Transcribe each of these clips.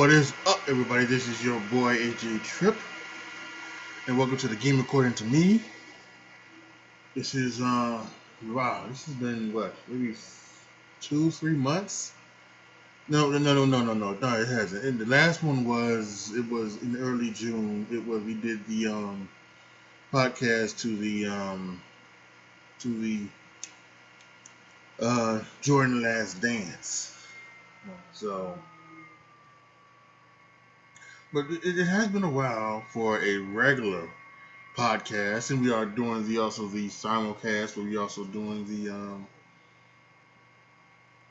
What is up, everybody? This is your boy AJ Trip, and welcome to the game according to me. This is uh, wow, this has been what, maybe two, three months? No, no, no, no, no, no, no, it hasn't. And the last one was it was in early June. It was we did the um podcast to the um to the uh Jordan Last Dance. So but it, it has been a while for a regular podcast, and we are doing the also the simulcast, but we also doing the um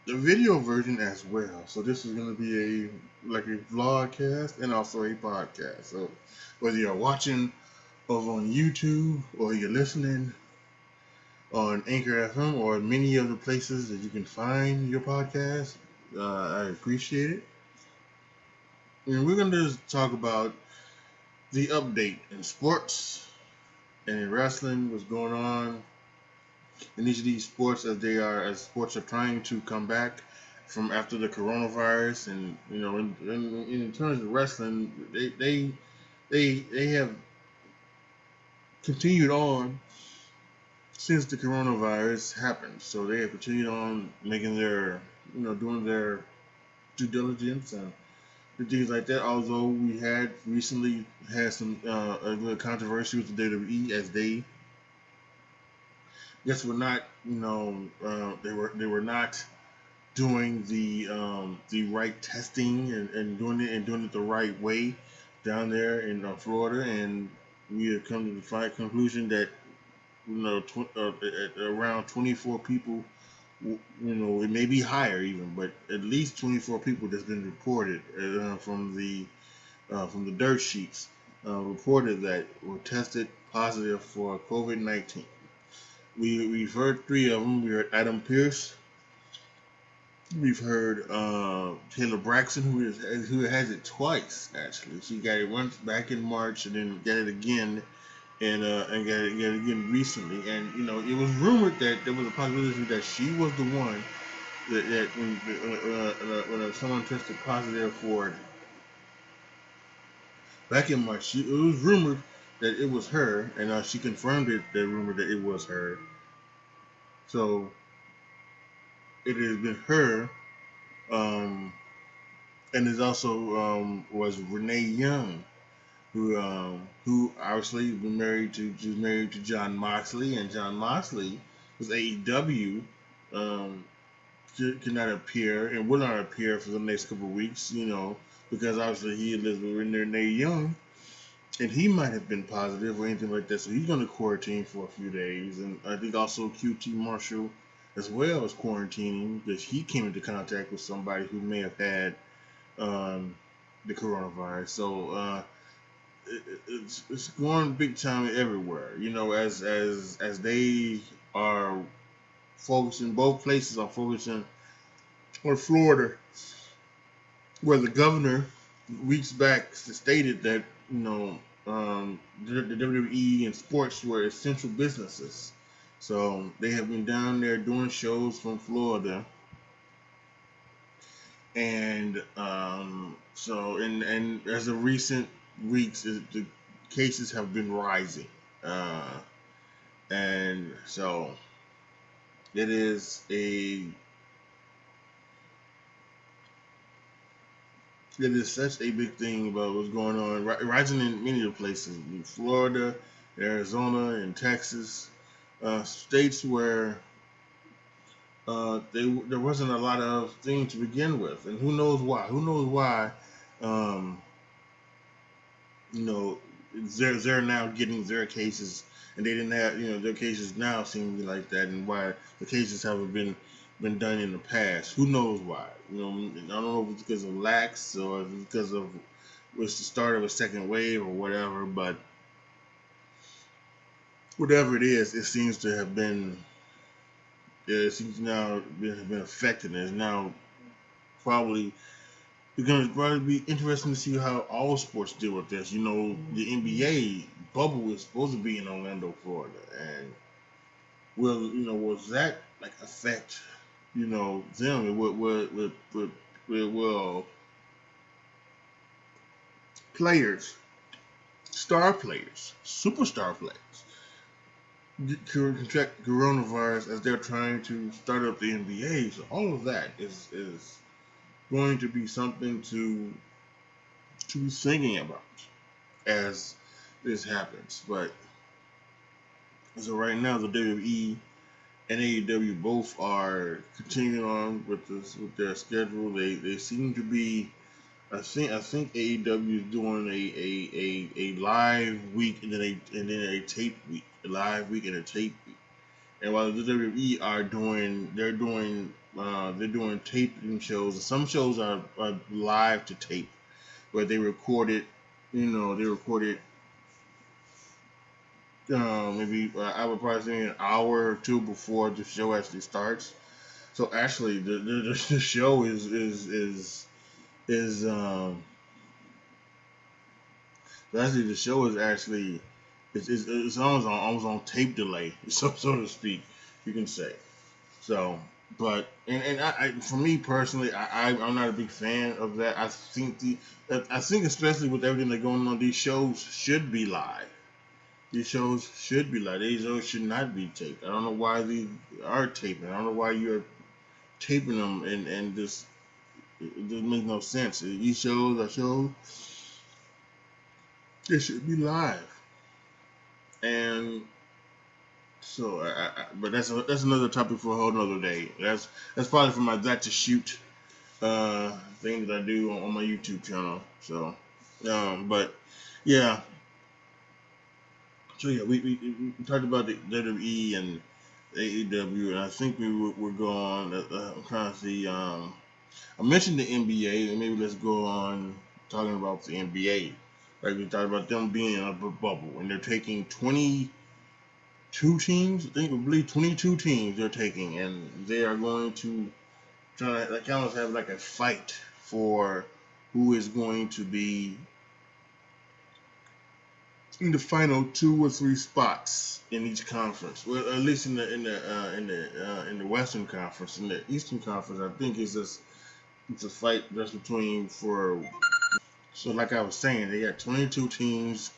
the video version as well. So this is going to be a like a vlogcast and also a podcast. So whether you're watching over on YouTube or you're listening on Anchor FM or many of the places that you can find your podcast, uh, I appreciate it. And we're going to talk about the update in sports and in wrestling, what's going on in each of these sports as they are, as sports are trying to come back from after the coronavirus. And, you know, in, in, in terms of wrestling, they, they, they, they have continued on since the coronavirus happened. So they have continued on making their, you know, doing their due diligence and and things like that. Although we had recently had some uh, a little controversy with the WWE as they yes were not you know uh, they were they were not doing the um, the right testing and, and doing it and doing it the right way down there in uh, Florida and we have come to the final conclusion that you know tw- uh, around 24 people you know, it may be higher even, but at least 24 people that's been reported uh, from the uh, from the dirt sheets uh, reported that were tested positive for COVID-19. We we've heard three of them. We heard Adam Pearce. We've heard uh, Kayla Braxton, who is who has it twice actually. She got it once back in March and then got it again and uh, and got, got again recently. And you know, it was rumored that there was a possibility that she was the one that, that when uh, uh, when someone tested positive for it back in March, she, it was rumored that it was her, and uh, she confirmed it. The rumor that it was her. So it has been her. Um, and it also um, was Renee Young who um, who obviously was married to just married to Jon Moxley, and Jon Moxley was AEW. Um, cannot appear and will not appear for the next couple of weeks, you know, because obviously he lives with Renee Young, and he might have been positive or anything like that. So he's going to quarantine for a few days, and I think also QT Marshall as well as quarantining because he came into contact with somebody who may have had um, the coronavirus. So uh, it's it's going big time everywhere. You know, as as as they are focusing, both places are focusing on Florida, where the governor weeks back stated that you know um, the, the WWE and sports were essential businesses. So they have been down there doing shows from Florida. And um, so, and and as a recent weeks, the cases have been rising, uh, and so it is a it is such a big thing about what's going on, rising in many of the places, in Florida, Arizona, and Texas, uh, states where uh, they, there wasn't a lot of things to begin with, and who knows why? Who knows why? Um, you know, they're they're now getting their cases, and they didn't have you know their cases now seem like that, and why the cases haven't been been done in the past. Who knows why? You know, I don't know if it's because of lax or because of was the start of a second wave or whatever, but whatever it is, it seems to have been it seems now been, been affected and now probably it's going to be interesting to see how all sports deal with this. You know, the NBA bubble is supposed to be in Orlando, Florida, and will you know was that like affect you know them? It would would would, would, will players, star players, superstar players, contract coronavirus as they're trying to start up the NBA. So all of that is is going to be something to to be thinking about as this happens. But so right now, the WWE and AEW both are continuing on with this with their schedule. They they seem to be. I think I think AEW is doing a, a, a, a live week and then a and then a tape week, a live week and a tape week. And while the WWE are doing, they're doing uh, they're doing taping shows. Some shows are, are live to tape, where they record it. You know, they record it uh, maybe uh, I would probably say an hour or two before the show actually starts. So actually, the the, the show is is is is um. Actually, the show is actually it's, it's, it's almost on almost on tape delay, so so to speak, you can say. So, but and and I, I for me personally, I, I I'm not a big fan of that. I think the I think especially with everything that's going on, these shows should be live these shows should be live. these shows should not be taped. I don't know why these are taping. I don't know why you're taping them and and this it doesn't make no sense. These shows are shows they should be live. And so, but that's a, that's another topic for a whole another day. That's that's probably for my that to shoot uh thing that I do on, on my YouTube channel. So, um, but yeah, so yeah, we, we, we talked about the WWE and AEW, and I think we were, we're going. Uh, uh, I'm trying to see. Um, I mentioned the NBA, and maybe let's go on talking about the NBA. Like we talked about them being in a bubble, and they're taking 22 teams. I think we believe 22 teams they're taking, and they are going to try to like almost have like a fight for who is going to be in the final two or three spots in each conference. Well, at least in the in the uh, in the uh, in the Western Conference. In the Eastern Conference, I think it's just it's a fight just between for. So, like I was saying, they got 22 teams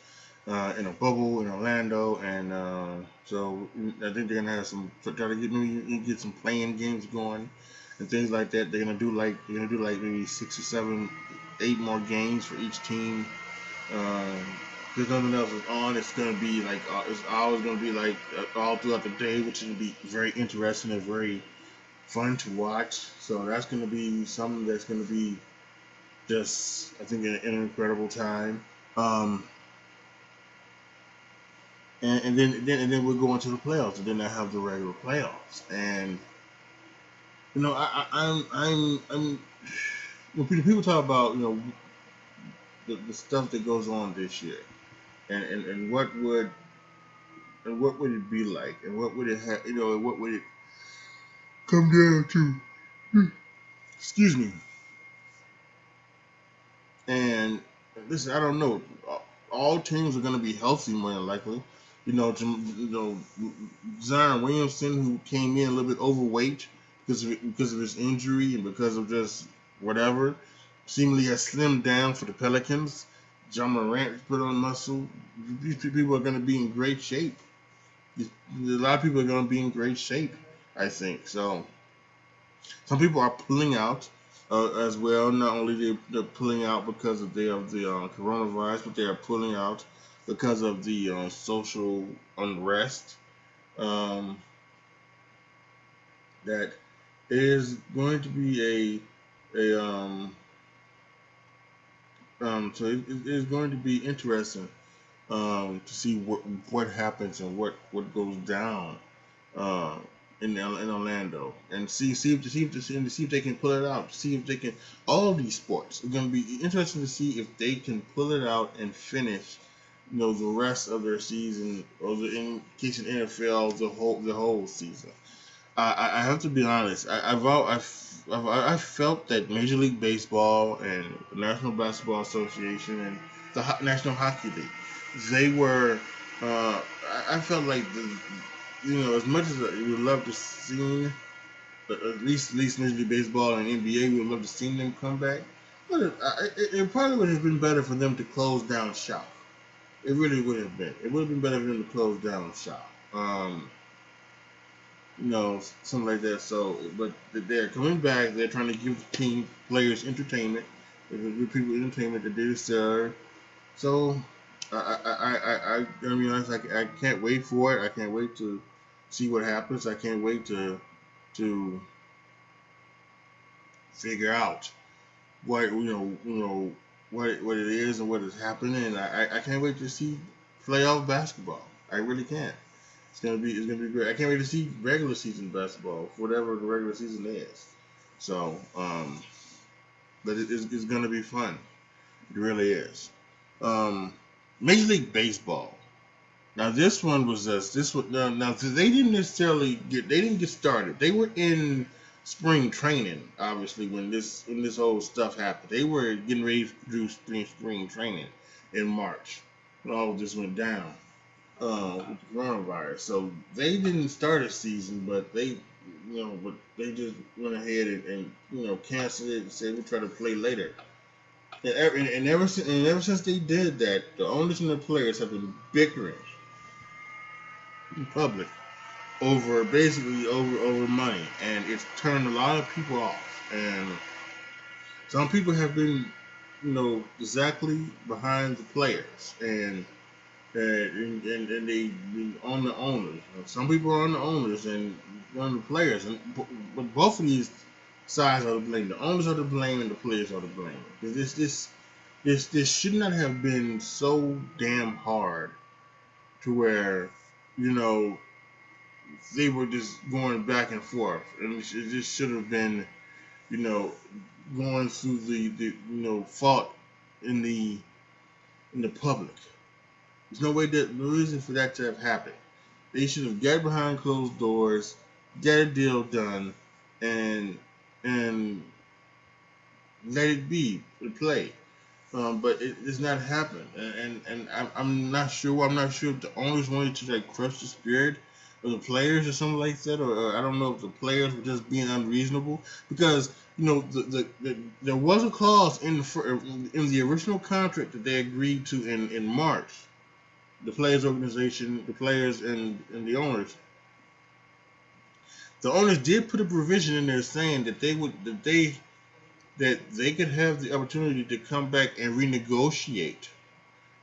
uh, in a bubble in Orlando, and uh, so I think they're gonna have some try to get maybe get some playing games going and things like that. They're gonna do like they're gonna do like maybe six or seven, eight more games for each team. Uh, there's nothing else is on, it's gonna be like uh, it's always gonna be like uh, all throughout the day, which is gonna be very interesting and very fun to watch. So that's gonna be something that's gonna be just I think an, an incredible time. Um, and, and then then and then we're going to the playoffs, and then I have the regular playoffs, and you know I, I I'm I'm I'm when people talk about you know the, the stuff that goes on this year and, and, and what would and what would it be like and what would it have you know what would it come down to? Excuse me. And listen i don't know. All teams are going to be healthy more than likely you know you know zion williamson who came in a little bit overweight because of, because of his injury and because of just whatever seemingly has slimmed down for the pelicans Ja Morant put on muscle. These people are going to be in great shape. A lot of people are going to be in great shape, I think. So, some people are pulling out uh, as well. Not only they, they're pulling out because of the, of the uh, coronavirus, but they are pulling out because of the uh, social unrest. Um, that is going to be a a um, um, so it, is going to be interesting um, to see what what happens and what what goes down uh, in in Orlando, and see see if see if see, if they can pull it out. See if they can. All these sports are going to be interesting to see if they can pull it out and finish. You know the rest of their season, or the in case in NFL the whole the whole season. I, I have to be honest. I, I've I've I, felt that Major League Baseball and National Basketball Association and the Ho- National Hockey League, they were. Uh, I, I felt like the, you know, as much as we would love to see, at least at least Major League Baseball and NBA, we would love to see them come back. it, it probably would have been better for them to close down shop. It really would have been. It would have been better them to close down the shop. Um, you know, something like that. So, but they're coming back. They're trying to give team players entertainment, give people entertainment that they deserve. So, I, I, I, I, I, I mean, I, I can't wait for it. I can't wait to see what happens. I can't wait to, to figure out what you know, you know what it, what it is and what is happening. I, I can't wait to see playoff basketball. I really can't. It's gonna be it's gonna be great. I can't wait to see regular season basketball, whatever the regular season is. So, um, but it, it's, it's gonna be fun. It really is. Um, Major League Baseball. Now this one was us. This was now, now they didn't necessarily get they didn't get started. They were in spring training, obviously, when this when this whole stuff happened. They were getting ready to do spring spring training in March when all this went down uh, with the coronavirus. So they didn't start a season, but they you know, but they just went ahead and, and you know canceled it and said we'll try to play later. And ever, and ever since and ever since they did that, the owners and the players have been bickering in public over basically over over money, and it's turned a lot of people off. And some people have been, you know, exactly behind the players, and and, and, and they on the owners. Some people are on the owners and on the players, and but both of these sides are to blame. The owners are to blame, and the players are to blame. This this this this should not have been so damn hard to where you know they were just going back and forth, and it just should have been, you know, going through the, the you know fault in the in the public. There's no way that no reason for that to have happened. They should have got behind closed doors, get a deal done, and and let it be and play. Um, but it does not happen, and and, and I'm, I'm not sure. I'm not sure if the owners wanted to like crush the spirit of the players or something like that, or, or, I don't know if the players were just being unreasonable because you know the, the, the there was a clause in the, in the original contract that they agreed to in in March. The players organization, the players and and the owners. The owners did put a provision in there saying that they would that they that they could have the opportunity to come back and renegotiate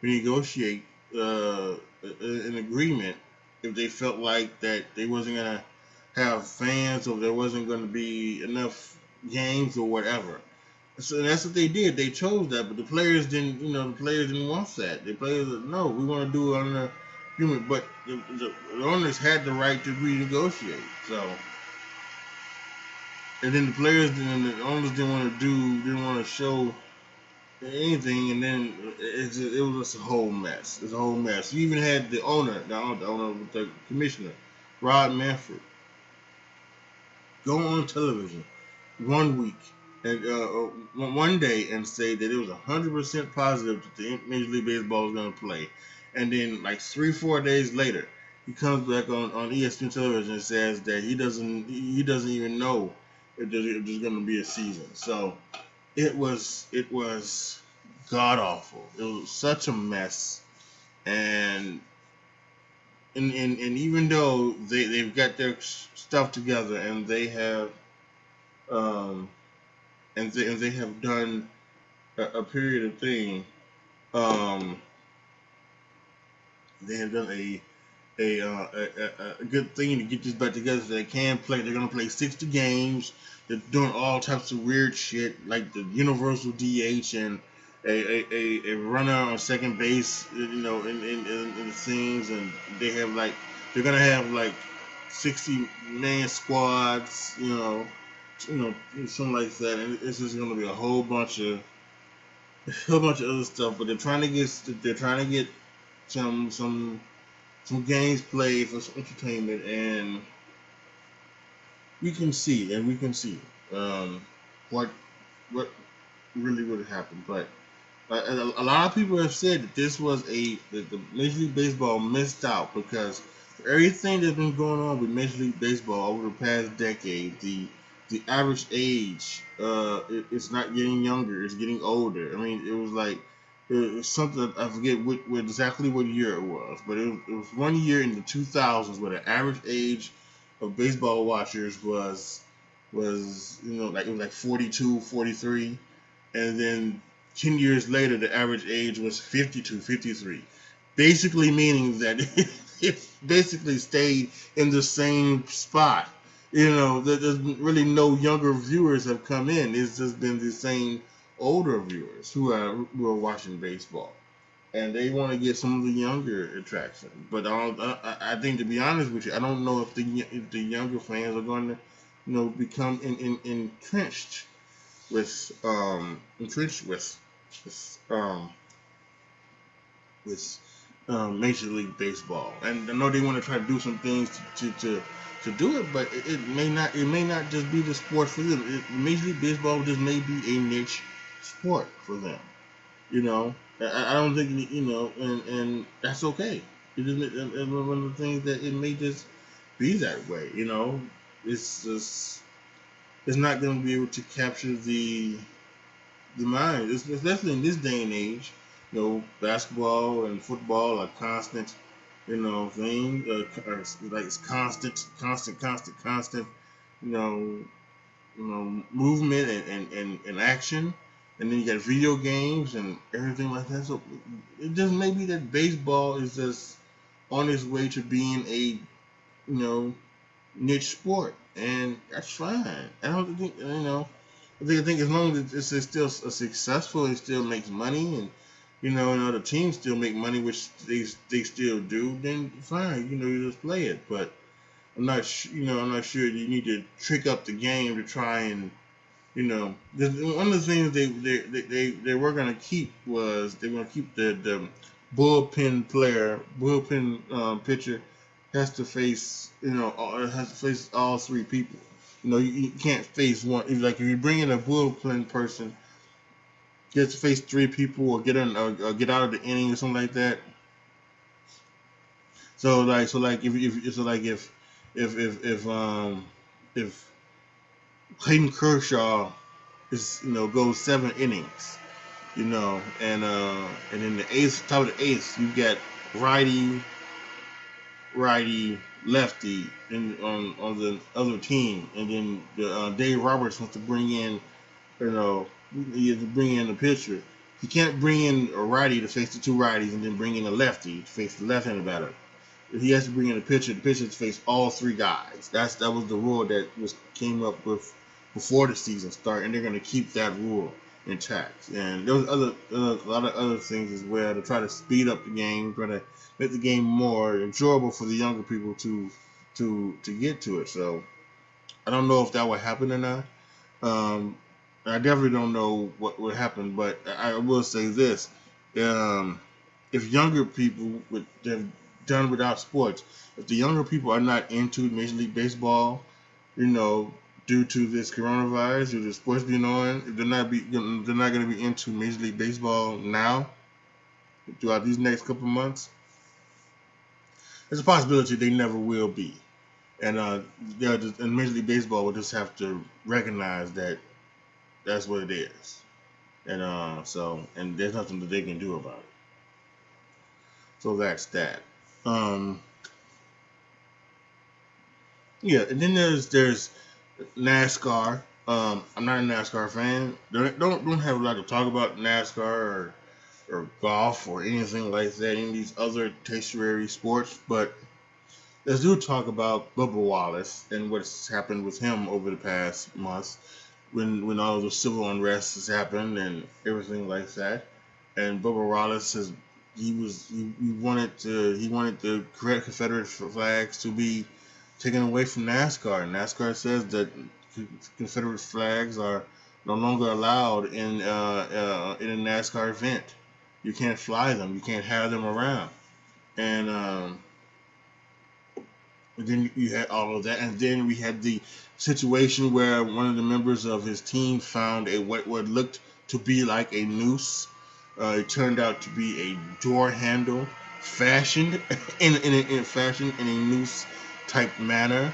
renegotiate uh, an agreement if they felt like that they wasn't gonna have fans or there wasn't gonna be enough games or whatever. So that's what they did. They chose that, but the players didn't. You know, the players didn't want that. The players, no, we want to do it on the human. But the, the, the owners had the right to renegotiate. So, and then the players and the owners didn't want to do, didn't want to show anything, and then it, just, it was just a whole mess. It's a whole mess. You even had the owner, the owner, the commissioner, Rob Manfred, go on television one week and uh, uh one day and say that it was hundred percent positive that the Major League Baseball was going to play, and then like three, four days later, he comes back on on ESPN television and says that he doesn't he doesn't even know if there's, if there's going to be a season. So it was it was god awful. It was such a mess, and and and, and even though they they've got their stuff together and they have um and they and they have done a, a period of thing um they have done a a, uh, a, a, good thing to get this back together they can play. They're gonna play 60 games. They're doing all types of weird shit like the universal DH and a, a, a, runner on second base, you know, in, in, in, the scenes, and they have like they're gonna have like 60 man squads, you know, you know, something like that, and it's just gonna be a whole bunch of a whole bunch of other stuff. But they're trying to get they're trying to get some some some games played for some entertainment, and we can see and we can see um, what what really would have happened. But uh, a, lot of people have said that this was a that the Major League Baseball missed out because everything that's been going on with Major League Baseball over the past decade, the the average age uh, it, it's not getting younger; it's getting older. I mean, it was like something I forget what, what exactly what year it was, but it it was one year in the 2000s where the average age of baseball watchers was was you know like it was like 42, 43, and then 10 years later the average age was 52, 53. Basically meaning that it basically stayed in the same spot you know, there's really no younger viewers have come in. It's just been the same older viewers who are who are watching baseball, and they want to get some of the younger attraction. But I, I, think, to be honest with you, I don't know if the if the younger fans are going to, you know, become in, in, entrenched with um entrenched with with um with um, Major League Baseball, and I know they want to try to do some things to, to, to to do it, but it, it, may not. It may not just be the sport for them. It, Major League Baseball just may be a niche sport for them. You know, I, I don't think you know, and and that's okay. It is one of the things that it may just be that way. You know, it's just it's not going to be able to capture the the mind, it's, especially in this day and age. You know, basketball and football are constant you know, thing, uh, like it's constant, constant, constant, constant, you know, you know, movement and, and, and, and action. And then you got video games and everything like that. So it just may be that baseball is just on its way to being a, you know, niche sport. And that's fine. I don't think, you know, I think, I think as long as it's still successful, it still makes money and you know, and other teams still make money, which they they still do, then fine, you know, you just play it. But I'm not, you know, I'm not sure you need to trick up the game to try and, you know, one of the things they they they, they, were gonna keep was they were gonna keep the the bullpen player, bullpen um, pitcher has to face, you know, has to face all three people. You know, you, you can't face one. Like if you bring in a bullpen person get to face three people or get in or, or get out of the inning or something like that. So like so like if if so like if if if if um if Clayton Kershaw is you know goes seven innings, you know, and uh and in the eighth top of the eighth you get righty, righty, lefty in on on the other team, and then the, uh, Dave Roberts wants to bring in you know you have to bring in a pitcher. He can't bring in a righty to face the two righties and then bring in a lefty to face the left-handed batter. He has to bring in a pitcher. The pitcher to face all three guys. That's that was the rule that was came up with before the season started, and they're going to keep that rule intact. And there was other uh, a lot of other things as well to try to speed up the game, try to make the game more enjoyable for the younger people to to to get to it. So I don't know if that will happen or not. Um, I definitely don't know what would happen, but I will say this: um, if younger people would have done without sports, if the younger people are not into Major League Baseball, you know, due to this coronavirus, due to sports being on, they're not be they're not going to be into Major League Baseball now, throughout these next couple months, there's a possibility they never will be. And uh, just, and Major League Baseball will just have to recognize that that's what it is. And uh, so, and there's nothing that they can do about it. So that's that. Um, yeah, and then there's there's NASCAR. Um, I'm not a NASCAR fan. Don't, don't don't have a lot to talk about NASCAR or or golf or anything like that. Any of these other tertiary sports, but let's do talk about Bubba Wallace and what's happened with him over the past months when when all the civil unrest has happened and everything like that. And Bubba Wallace has he was he, he wanted to he wanted the Confederate flags to be taken away from NASCAR. NASCAR says that Confederate flags are no longer allowed in uh, uh, in a NASCAR event. You can't fly them. You can't have them around. And um, then you had all of that, and then we had the situation where one of the members of his team found a what, what looked to be like a noose. Uh, it turned out to be a door handle fashioned in in, in fashion in a noose type manner,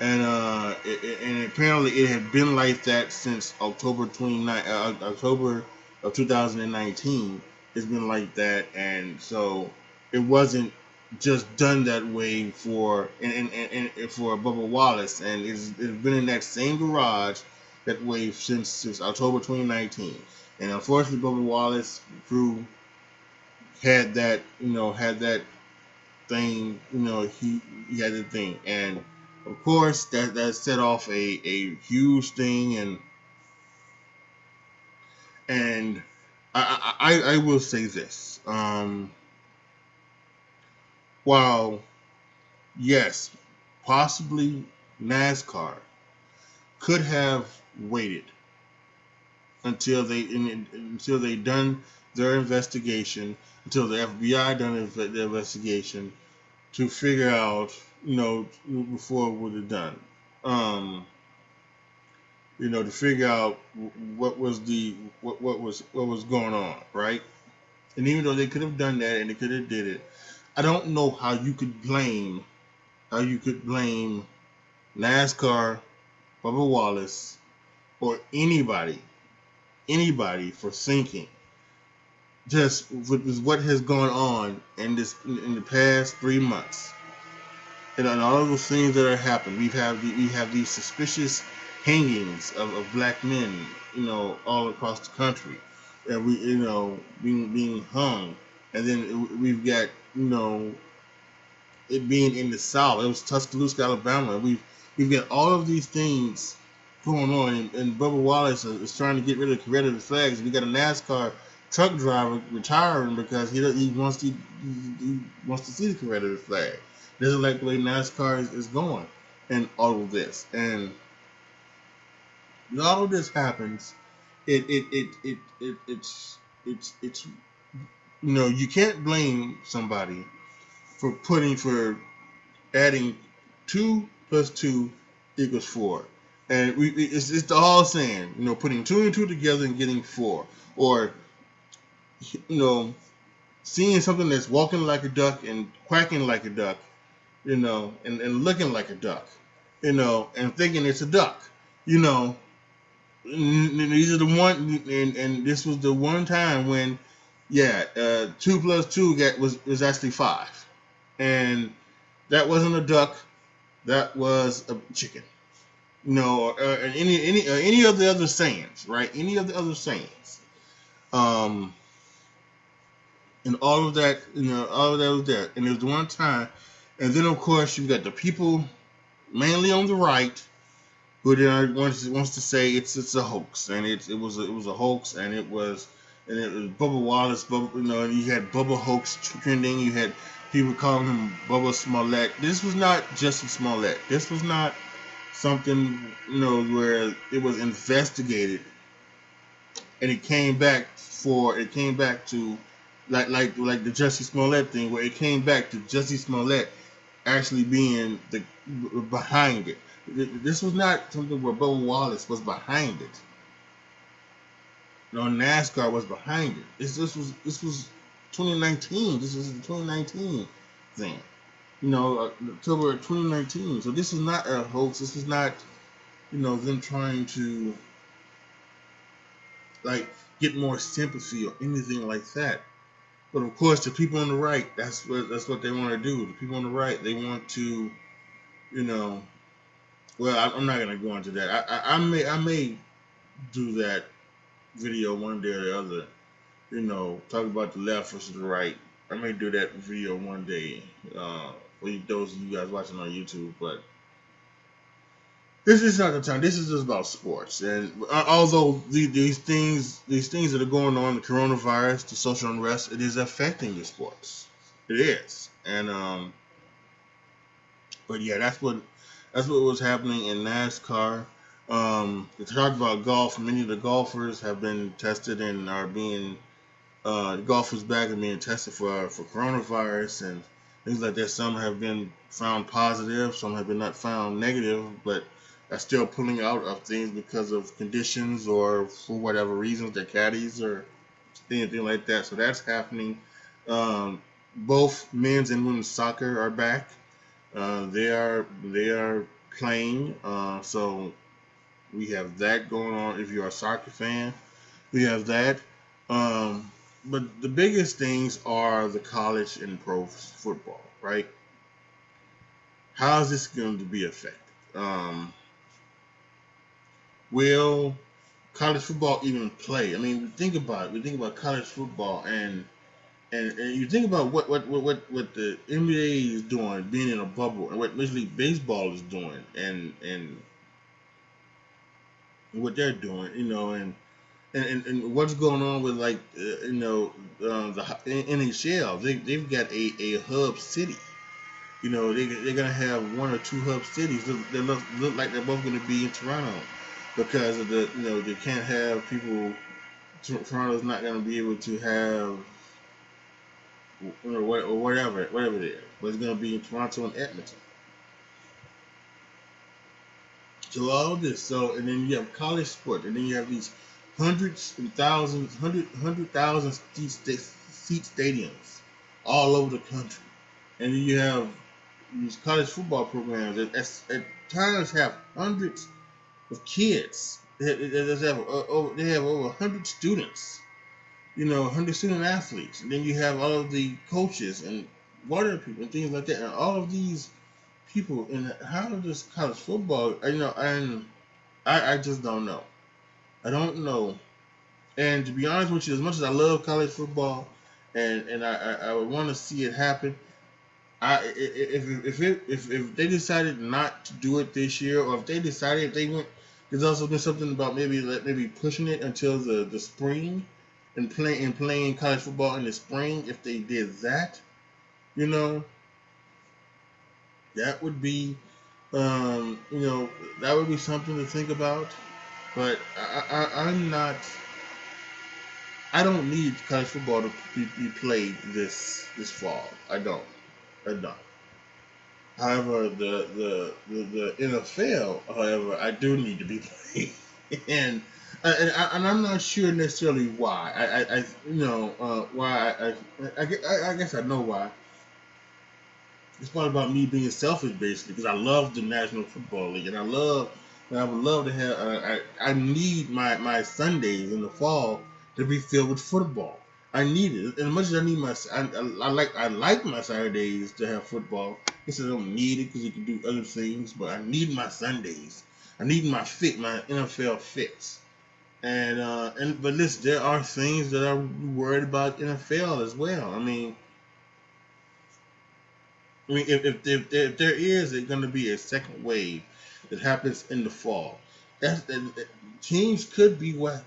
and uh, it, and apparently it had been like that since October 29, uh, October of 2019. It's been like that, and so it wasn't just done that way for and, and, and, for Bubba Wallace, and it's, it's been in that same garage that way since since October 2019. And unfortunately, Bubba Wallace crew had that you know had that thing you know he he had the thing. And of course that that set off a a huge thing and and I I, I will say this um while yes possibly NASCAR could have waited until they until they done their investigation until the FBI done their investigation to figure out you know before it would have done. Um you know to figure out what was the what, what was what was going on right? And even though they could have done that and they could have did it I don't know how you could blame how you could blame NASCAR Bubba Wallace or anybody anybody for sinking just with what has gone on in this in the past three months. And on all of those things that are happening we've had the, we have these suspicious hangings of, of black men you know all across the country. And we you know being being hung. And then we've got you know it being in the south. It was tuscaloosa alabama. We've we've got all of these things going on. And, and bubba wallace is is trying to get rid of the confederate flags. We got a nascar truck driver retiring because he he wants to he, wants to see the Confederate flag. Doesn't like the way NASCAR is, is going, and all of this, and all of this happens, it it it it, it it's it's it's you know you can't blame somebody for putting for adding two plus two equals four. And we, it's, it's all saying, you know, putting two and two together and getting four. Or, you know, seeing something that's walking like a duck and quacking like a duck, you know, and, and looking like a duck, you know, and thinking it's a duck, you know. These are the one, and, and this was the one time when, yeah, uh, two plus two get was was actually five, and that wasn't a duck, that was a chicken, you know, or, uh, any any uh, any of the other sayings, right? Any of the other sayings, um, and all of that, you know, all of that was there. And there was one time, and then of course you've got the people, mainly on the right, who then wants wants to say it's it's a hoax, and it it was a, it was a hoax, and it was and it was Bubba Wallace, Bubba, you know, you had Bubba hoax trending, you had people calling him Bubba Smollett. This was not Justin Smollett. This was not something you know where it was investigated and it came back for it came back to like like like the Jussie Smollett thing where it came back to Jussie Smollett actually being the behind it. This was not something where Bubba Wallace was behind it. No, NASCAR was behind it. This this was this was 2019. This was the 2019 thing. You know, uh, October 2019. So this is not a hoax. This is not, you know, them trying to like get more sympathy or anything like that. But of course, the people on the right, that's what that's what they want to do. The people on the right, they want to, you know, well, I, I'm not gonna go into that. I, I, I may I may do that video one day or the other. You know, talk about the left versus the right. I may do that video one day. Uh, for those of you guys watching on YouTube, but this is not the time. This is just about sports. And uh, although the, these things, these things that are going on, the coronavirus, the social unrest, it is affecting the sports. It is. And um, but yeah, that's what that's what was happening in NASCAR. Um, to talk about golf, many of the golfers have been tested and are being uh, golfers back and being tested for for coronavirus and things like that. Some have been found positive, some have been not found negative, but are still pulling out of things because of conditions or for whatever reasons, their caddies or anything like that. So that's happening. Um, both men's and women's soccer are back. Uh, they are they are playing. Uh, so we have that going on. If you're a soccer fan, we have that. Um, but the biggest things are the college and pro football, right? How is this going to be affected? Um, will college football even play? I mean, think about it. We think about college football, and and, and you think about what what, what what the NBA is doing, being in a bubble, and what Major League Baseball is doing, and and what they're doing, you know, and and, and, what's going on with like uh, you know uh, the NHL? They they've got a, a hub city. You know they they're gonna have one or two hub cities that look, look like they're both gonna be in Toronto because of the you know they can't have people. Toronto's not gonna be able to have or whatever whatever it is, but it's gonna be in Toronto and Edmonton. So all this, so and then you have college sport, and then you have these hundreds and thousands, hundred hundred thousand seat, stadiums all over the country, and then you have these college football programs that at, at times have hundreds of kids. They, have uh, over, they have over hundred students, you know, hundred student athletes, and then you have all of the coaches and water people and things like that, and all of these people and how does college football you know and I, I just don't know. I don't know. And to be honest with you as much as i love college football and and i i, I would want to see it happen I if if it, if if they decided not to do it this year, or if they decided if they went, there's also been something about maybe like, maybe pushing it until the the spring, and playing and playing college football in the spring. If they did that, you know, that would be, um, you know, that would be something to think about. But I, I, I'm not. I don't need college football to be, be played this this fall. I don't. I don't. However, the, the the the NFL, however, I do need to be playing, and and, I, and I'm not sure necessarily why. I, I, I you know uh, why I, I, I, I guess I know why it's part about me being selfish, basically, because I love the National Football League, and I love, and I would love to have. Uh, I I need my my Sundays in the fall to be filled with football. I need it, as much as I need my, I, I, like I like my Saturdays to have football. I guess I don't need it because you can do other things, but I need my Sundays. I need my fit, my NFL fits. And uh, and but listen, there are things that I'm worried about NFL as well. I mean, I mean, if, if, if, if there is going to be a second wave that happens in the fall, that's, that, teams could be what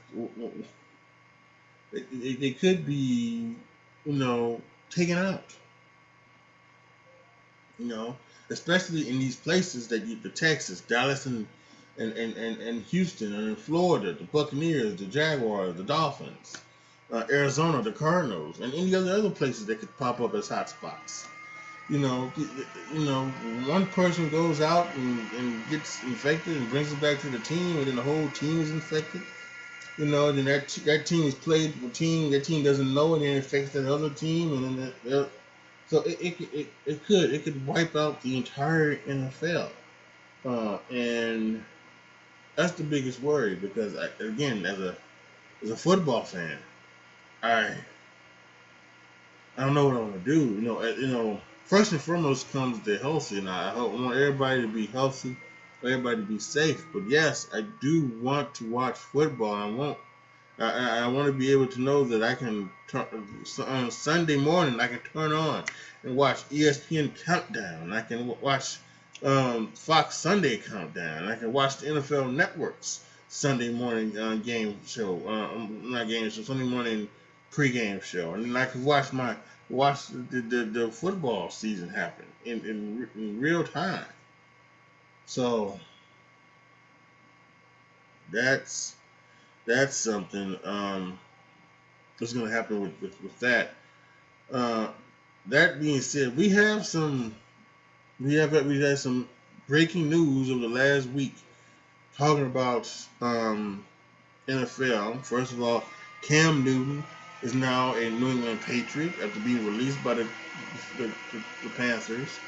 they, they could be, you know, taken out. You know, especially in these places that you, the Texas, Dallas, and and, and, and, and Houston, and in Florida, the Buccaneers, the Jaguars, the Dolphins, uh, Arizona, the Cardinals, and any other other places that could pop up as hot spots you know, you know, one person goes out and, and gets infected and brings it back to the team, and then the whole team is infected. You know, then that that team is played the team. That team doesn't know, and then it affects that other team, and then that, so it, it, it, it could it could wipe out the entire NFL, uh, and that's the biggest worry because I, again, as a as a football fan, I I don't know what I'm gonna do. You know, you know first and foremost comes the healthy, and I want everybody to be healthy, everybody to be safe. But yes, I do want to watch football. I want, I, I want to be able to know that I can turn on Sunday morning. I can turn on and watch ESPN Countdown. I can watch um, Fox Sunday Countdown. I can watch the NFL Network's Sunday morning uh, game show, uh, not game show, Sunday morning pregame show, and then I can watch my watch the, the, the football season happen in, in, in real time. So that's that's something um, that's going to happen with, with, with that. Uh, that being said, we have some we have we had some breaking news over the last week talking about um, NFL. First of all, Cam Newton is now a New England Patriot after being released by the, the, the, the Panthers.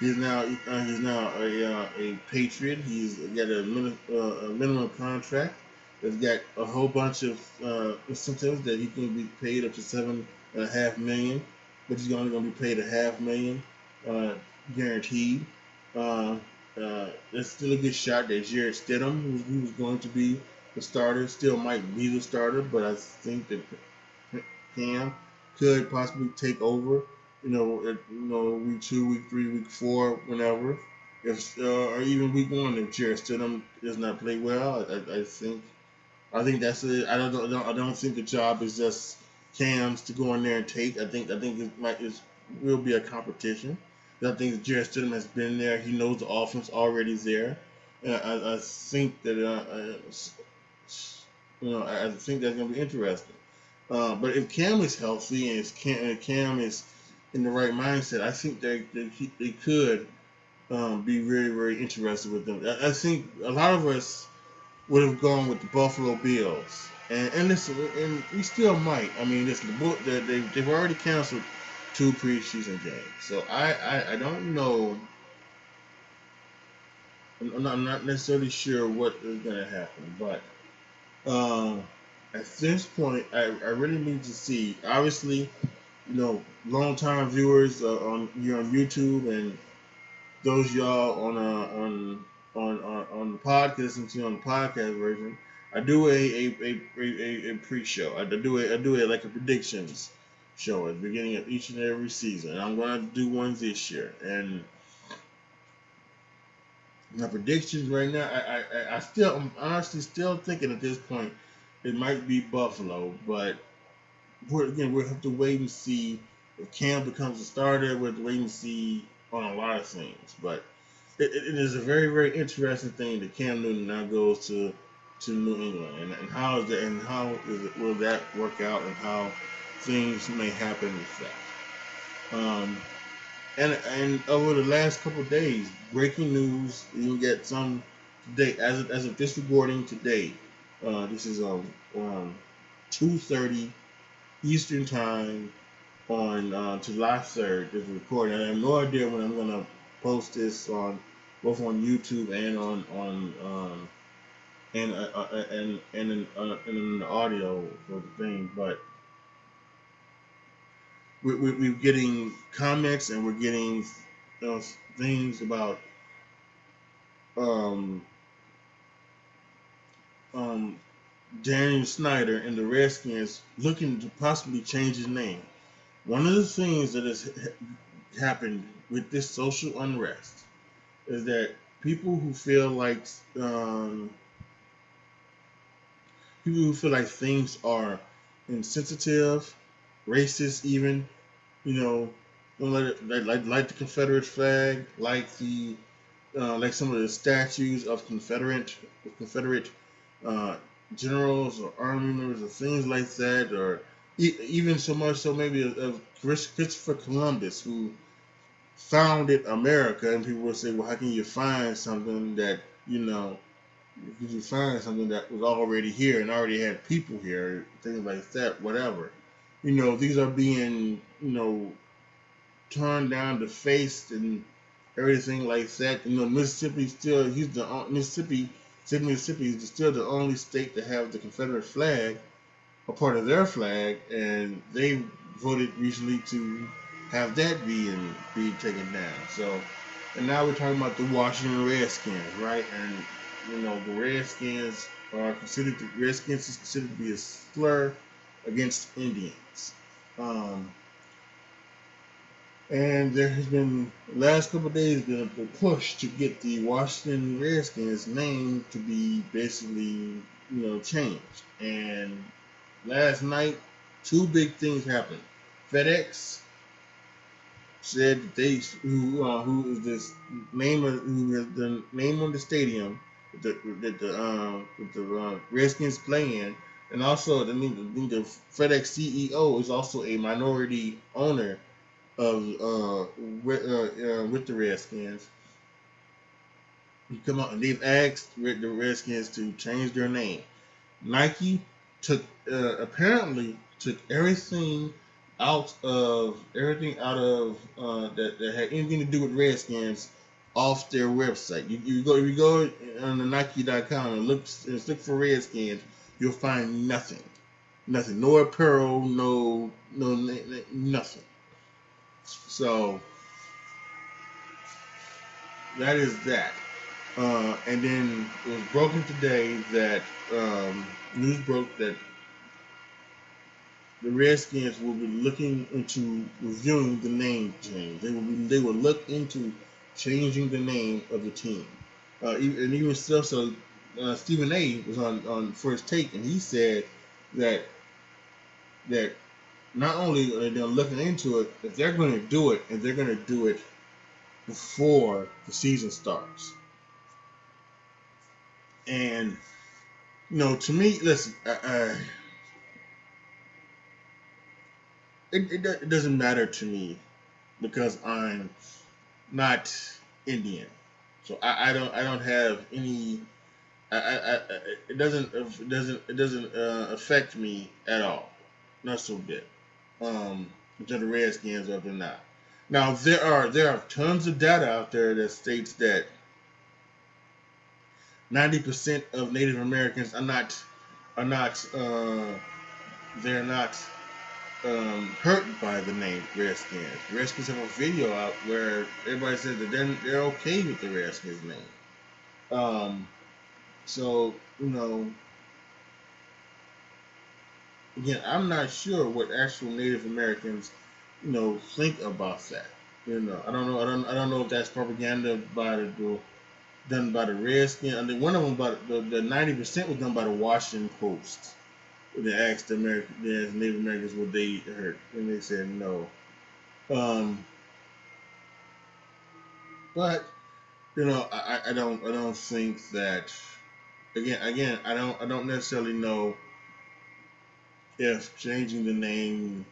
He's now uh, he's now a uh, a patriot. He's got a, min- uh, a minimum contract. He's got a whole bunch of uh, incentives that he can be paid up to seven and a half million, but he's only going to be paid a half million uh, guaranteed. Uh, uh, there's still a good shot that Jarrett Stidham, who, who was going to be the starter, still might be the starter, but I think that Cam could possibly take over. You know, at, you know, week two, week three, week four, whenever. If uh, or even week one, if Jarrett Stidham does not play well, I, I think, I think that's it. I don't, I don't, I don't think the job is just Cam's to go in there and take. I think, I think it might is will be a competition. I think Jarrett Stidham has been there. He knows the offense already is there. And I, I think that, uh, you know, I think that's going to be interesting. Uh, but if Cam is healthy and Cam, Cam is in the right mindset, I think they they, they could um, be very very interested with them. I, I, think a lot of us would have gone with the Buffalo Bills, and and listen, and we still might. I mean, listen, the, they they've already canceled two preseason games, so I I, I don't know. I'm not, I'm not necessarily sure what is going to happen, but. Um, at this point, I, I really need to see. Obviously, you know, long-time viewers uh, on here on YouTube and those y'all on uh, on on on the podcast and on the podcast version. I do a a, a, a, a pre-show. I do a I do a like a predictions show at the beginning of each and every season. I'm gonna do one this year, and my predictions right now, I I, I still I'm honestly still thinking at this point it might be Buffalo, but we're, again, we'll have to wait and see if Cam becomes a starter. We'll have to wait and see on a lot of things. But it, it is a very, very interesting thing that Cam Newton now goes to to New England, and, and how is that, and how is it, will that work out, and how things may happen with that. Um, and and over the last couple days, breaking news. You get some today, as of, as of this recording today. Uh, this is um, um 2:30 Eastern time on uh, July 3rd. This recording. I have no idea when I'm gonna post this on both on YouTube and on on um, and uh, uh, and and in, uh, in the audio for the thing, but we're, we're getting comments and we're getting uh, things about um um, Daniel Snyder and the Redskins looking to possibly change his name. One of the things that has happened with this social unrest is that people who feel like um, people who feel like things are insensitive, racist, even you know, like like, like the Confederate flag, like the uh, like some of the statues of Confederate Confederate uh, generals or army members or things like that, or e- even so much so maybe of, Christopher Columbus who founded America, and people will say, well, how can you find something that you know? Could you find something that was already here and already had people here, things like that, whatever. You know, these are being, you know, turned down, defaced, and everything like that. You know, Mississippi still, he's the uh, Mississippi Mississippi is still the only state to have the Confederate flag a part of their flag, and they voted recently to have that be be taken down. So, and now we're talking about the Washington Redskins, right? And you know, the Redskins are considered the Redskins is considered to be a slur against Indians. Um, and there has been last couple days been a push to get the Washington Redskins name to be basically you know changed. And last night, two big things happened. FedEx said that they who uh, who is this name of the name on the stadium that the, that the um the uh, Redskins play in, and also the, the FedEx CEO is also a minority owner of uh, with, uh, uh, with the Redskins. You come out and they've asked the Redskins to change their name. Nike took uh, apparently took everything out of everything out of uh, that, that had anything to do with Redskins off their website. You, you go if you go on the Nike.com and look and look for Redskins, you'll find nothing, nothing, no apparel, no no nothing. So that is that. Uh, and then it was broken today that um, news broke that the Redskins will be looking into reviewing the name change. They will be, they will look into changing the name of the team. Uh, and even still, so uh, Stephen A. was on on First Take, and he said that that not only are they looking into it, but they're going to do it, and they're going to do it before the season starts. And you know, to me, listen, uh, uh it, it, it doesn't matter to me because I'm not Indian, so I, I don't I don't have any. I, I, I it doesn't it doesn't it doesn't uh, affect me at all, not so bit. Um, whether the Redskins or not. Now there are there are tons of data out there that states that ninety percent of Native Americans are not are not uh, they're not um, hurt by the name Redskins. Redskins have a video out where everybody says that they're, they're okay with the Redskins name. Um, so, you know, again, I'm not sure what actual Native Americans, you know, think about that. You know, I don't know. I don't. I don't know if that's propaganda by the done by the Redskins. I mean, one of them, but the ninety percent was done by the Washington Post they asked the American, asked Native Americans would they hurt, and they said no. Um, but you know, I, I don't I don't think that again again I don't I don't necessarily know if changing the name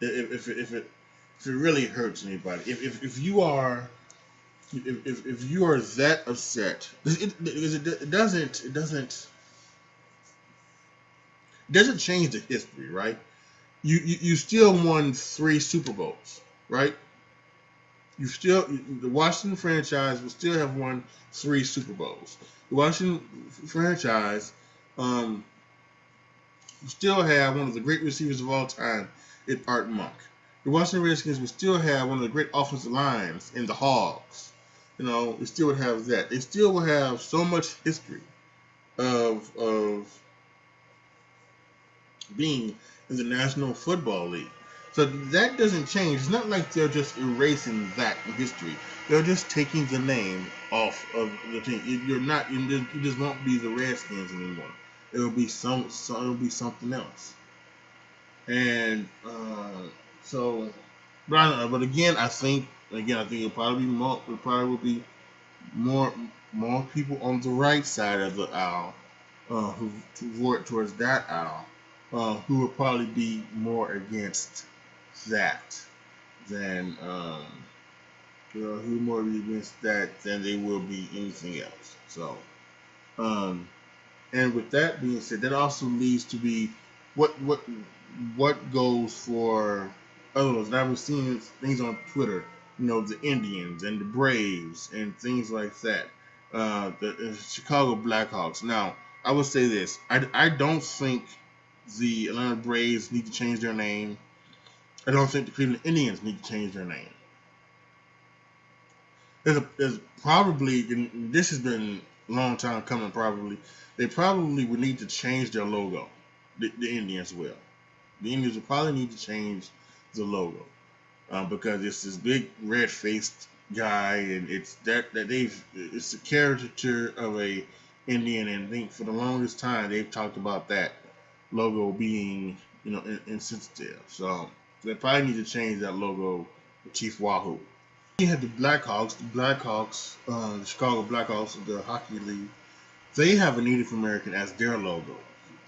if if, if it if it really hurts anybody if if, if you are if, if, if you are that upset it, it, it, it doesn't it doesn't doesn't change the history, right? You, you you still won three Super Bowls, right? You still the Washington franchise will still have won three Super Bowls. The Washington franchise um, still have one of the great receivers of all time in Art Monk. The Washington Redskins will still have one of the great offensive lines in the Hogs. You know, they still would have that. They still will have so much history of of being in the National Football League. So that doesn't change. It's not like they're just erasing that history. They're just taking the name off of the team. You're not. You just won't be the Redskins anymore. It will be some. So it will be something else. And uh, so, but I. But again, I think again, I think it'll probably be more. It probably will be more more people on the right side of the aisle uh, who vote towards that aisle uh, who will probably be more against that than um, you know, who more against that than they will be anything else. So, um, and with that being said, that also leads to be what what what goes for others. And I was seeing things on Twitter, you know, the Indians and the Braves and things like that. Uh, the, Chicago Blackhawks. Now, I will say this: I, I don't think the Atlanta Braves need to change their name. I don't think the Cleveland Indians need to change their name. There's, a, there's probably, this has been long time coming, probably, they probably would need to change their logo. The, the Indians will. The Indians will probably need to change the logo uh, because it's this big red faced guy, and it's that that they've it's a caricature of a Indian, and I think for the longest time they've talked about that logo being, you know, insensitive. So they probably need to change that logo Chief Wahoo. You had the Blackhawks, the Blackhawks, uh, the Chicago Blackhawks of the Hockey League. They have a Native American as their logo.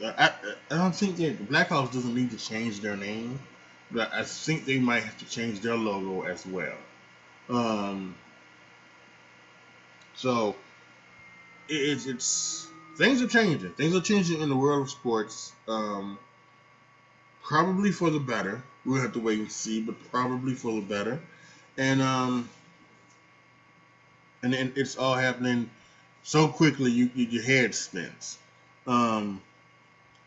I, I don't think that the Blackhawks doesn't need to change their name, but I think they might have to change their logo as well. Um, so it's it's things are changing. Things are changing in the world of sports. Um, probably for the better. We'll have to wait and see, but probably for the better. And um, and, and it's all happening so quickly, you, you your head spins. Um,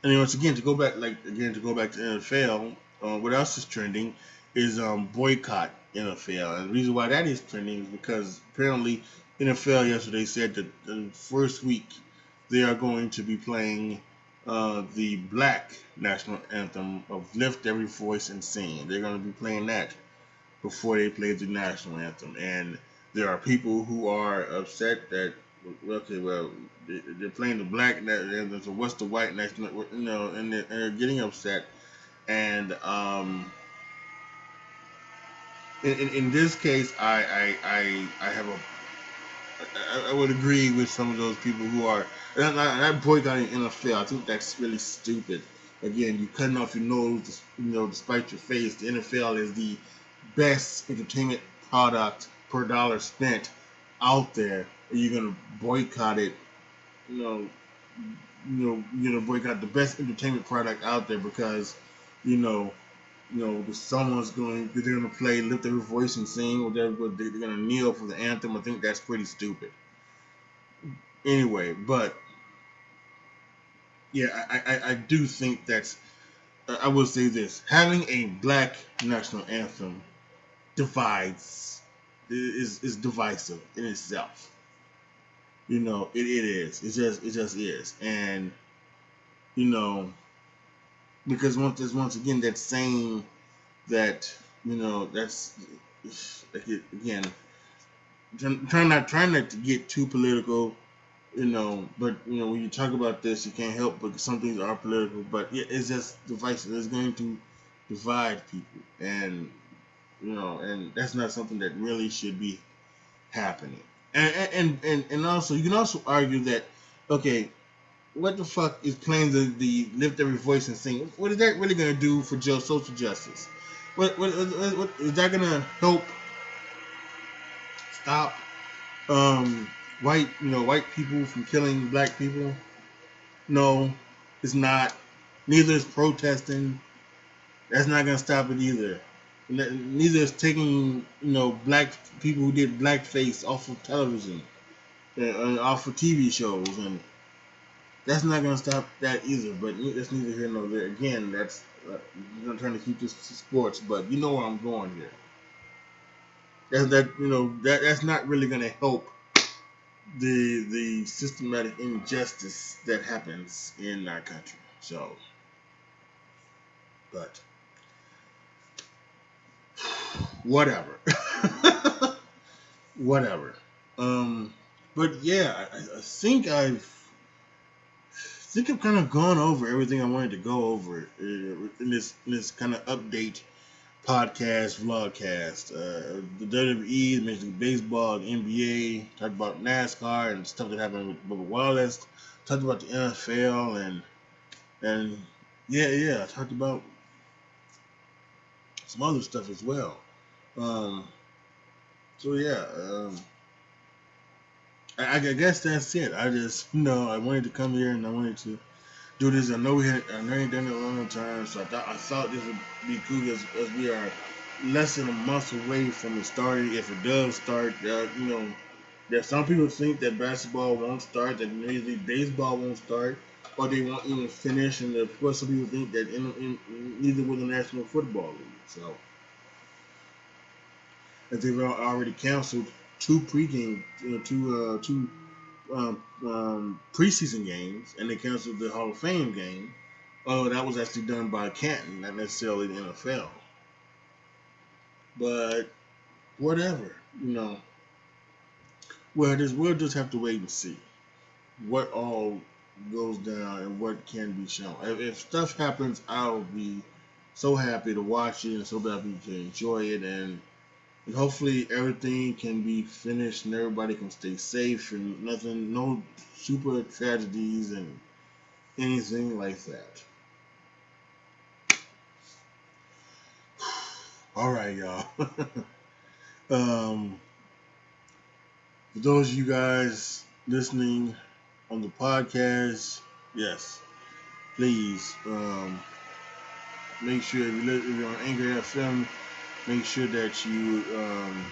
and once again, to go back, like again, to go back to NFL, uh, what else is trending is um, boycott NFL. And the reason why that is trending is because apparently NFL yesterday said that the first week they are going to be playing uh, the black national anthem of Lift Every Voice and Sing. They're going to be playing that before they play the national anthem. And there are people who are upset that, okay, well, they're playing the black anthem, so what's the white national, you know, and they're, and getting upset. And, um, in, in, in, this case, I, I, I, I have a I, I, would agree with some of those people who are and that boycotting NFL. I think that's really stupid. Again, you cutting off your nose, you know, despite your face. The NFL is the best entertainment product per dollar spent out there, and you're gonna boycott it. You know, you know, you're gonna boycott the best entertainment product out there because, you know, you know, someone's going, they're to play, lift their voice and sing, or they're, they're to kneel for the anthem. I think that's pretty stupid. Anyway, but yeah, I, I, I do think that's, I will say this having a black national anthem divides, is, is divisive in itself. You know, it, it is. It just, it just is. And, you know, because once there's once again that saying that you know that's like it, again trying not trying not to get too political you know but you know when you talk about this you can't help but some things are political but yeah, it's just divisive it's going to divide people and you know and that's not something that really should be happening and and and, and also you can also argue that okay what the fuck is playing the, the lift every voice and sing? What is that really gonna do for Joe social justice? What, what, what, what is that gonna help stop um, white you know white people from killing black people? No, it's not. Neither is protesting. That's not gonna stop it either. Neither is taking you know black people who did blackface off of television, uh, off of TV shows and that's not going to stop that either. But that's neither here nor there. Again, that's uh, I'm trying to keep this to sports, but you know where I'm going here. That's that you know that that's not really going to help the the systematic injustice that happens in our country. So, but whatever, whatever. Um, but yeah, I, I think I've think I've kind of gone over everything I wanted to go over uh, in this in this kind of update podcast vlogcast. Uh, the WWE, Major League Baseball, NBA, talked about NASCAR and stuff that happened with Bubba Wallace. Talked about the NFL and and yeah, yeah, I talked about some other stuff as well. Um, so yeah. Um, I, I guess that's it. I just, you know, I wanted to come here and I wanted to do this. I know we had, I know done it a long time, so I thought, I thought this would be cool as, as we are less than a month away from it starting. If it does start, uh, you know, that some people think that basketball won't start, that maybe Baseball won't start, or they won't even finish, and of course some people think that in, in, neither will the National Football League. So, as they've already canceled two pregame, you know, two uh, two um, um, preseason games, and they canceled the Hall of Fame game. Oh, that was actually done by Canton, not necessarily the NFL. But whatever, you know. Well, just, we'll just have to wait and see what all goes down and what can be shown. If, if stuff happens, I'll be so happy to watch it and so happy to enjoy it and hopefully everything can be finished and everybody can stay safe and nothing, no super tragedies and anything like that. All right, y'all. um, for those of you guys listening on the podcast, yes, please um, make sure if you're, on Anchor FM, make sure that you um,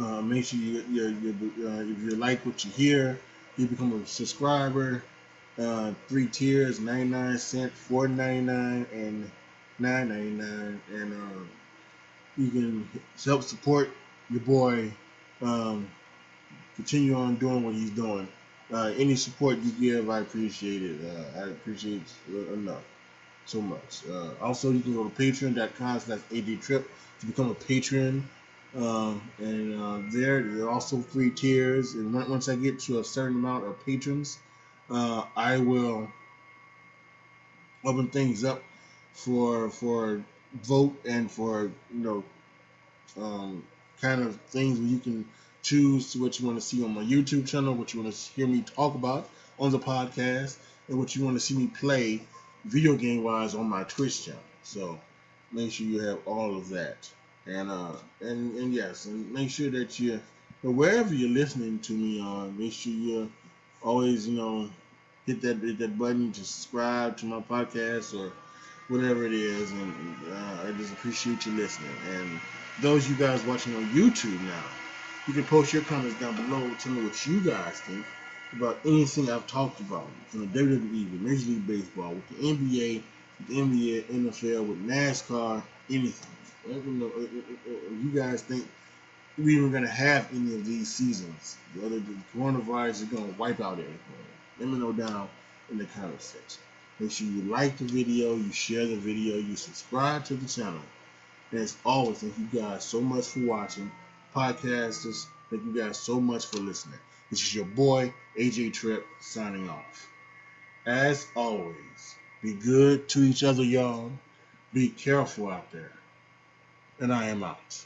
uh, make sure you, you, you uh, if you like what you hear, you become a subscriber. Uh, three tiers, 99 cent, 4.99, and 9.99, and uh, you can help support your boy. Um, continue on doing what he's doing. Uh, any support you give, I appreciate it. Uh, I appreciate it enough, so much. Uh, also, you can go to patreon.com slash ajtrip to become a patron. Um, and uh, there, there are also three tiers. And once I get to a certain amount of patrons, uh, I will open things up for for vote and for you know um, kind of things where you can choose what you want to see on my YouTube channel, what you want to hear me talk about on the podcast, and what you want to see me play video game wise on my Twitch channel. So make sure you have all of that. And uh and, and yes, and make sure that you wherever you're listening to me on, make sure you always, you know, hit that hit that button to subscribe to my podcast or whatever it is. And uh, I just appreciate you listening. And those you guys watching on YouTube now, you can post your comments down below. Tell me what you guys think about anything I've talked about from the WWE, with Major League Baseball, with the NBA, with the NBA, NFL, with NASCAR, anything. Let me know if you guys think we're even going to have any of these seasons. Whether the coronavirus is going to wipe out everything. Let me know down in the comment section. Make sure you like the video, you share the video, you subscribe to the channel. And as always, thank you guys so much for watching. Podcasters, thank you guys so much for listening. This is your boy, AJ Trip, signing off. As always, be good to each other, y'all. Be careful out there. And I am out.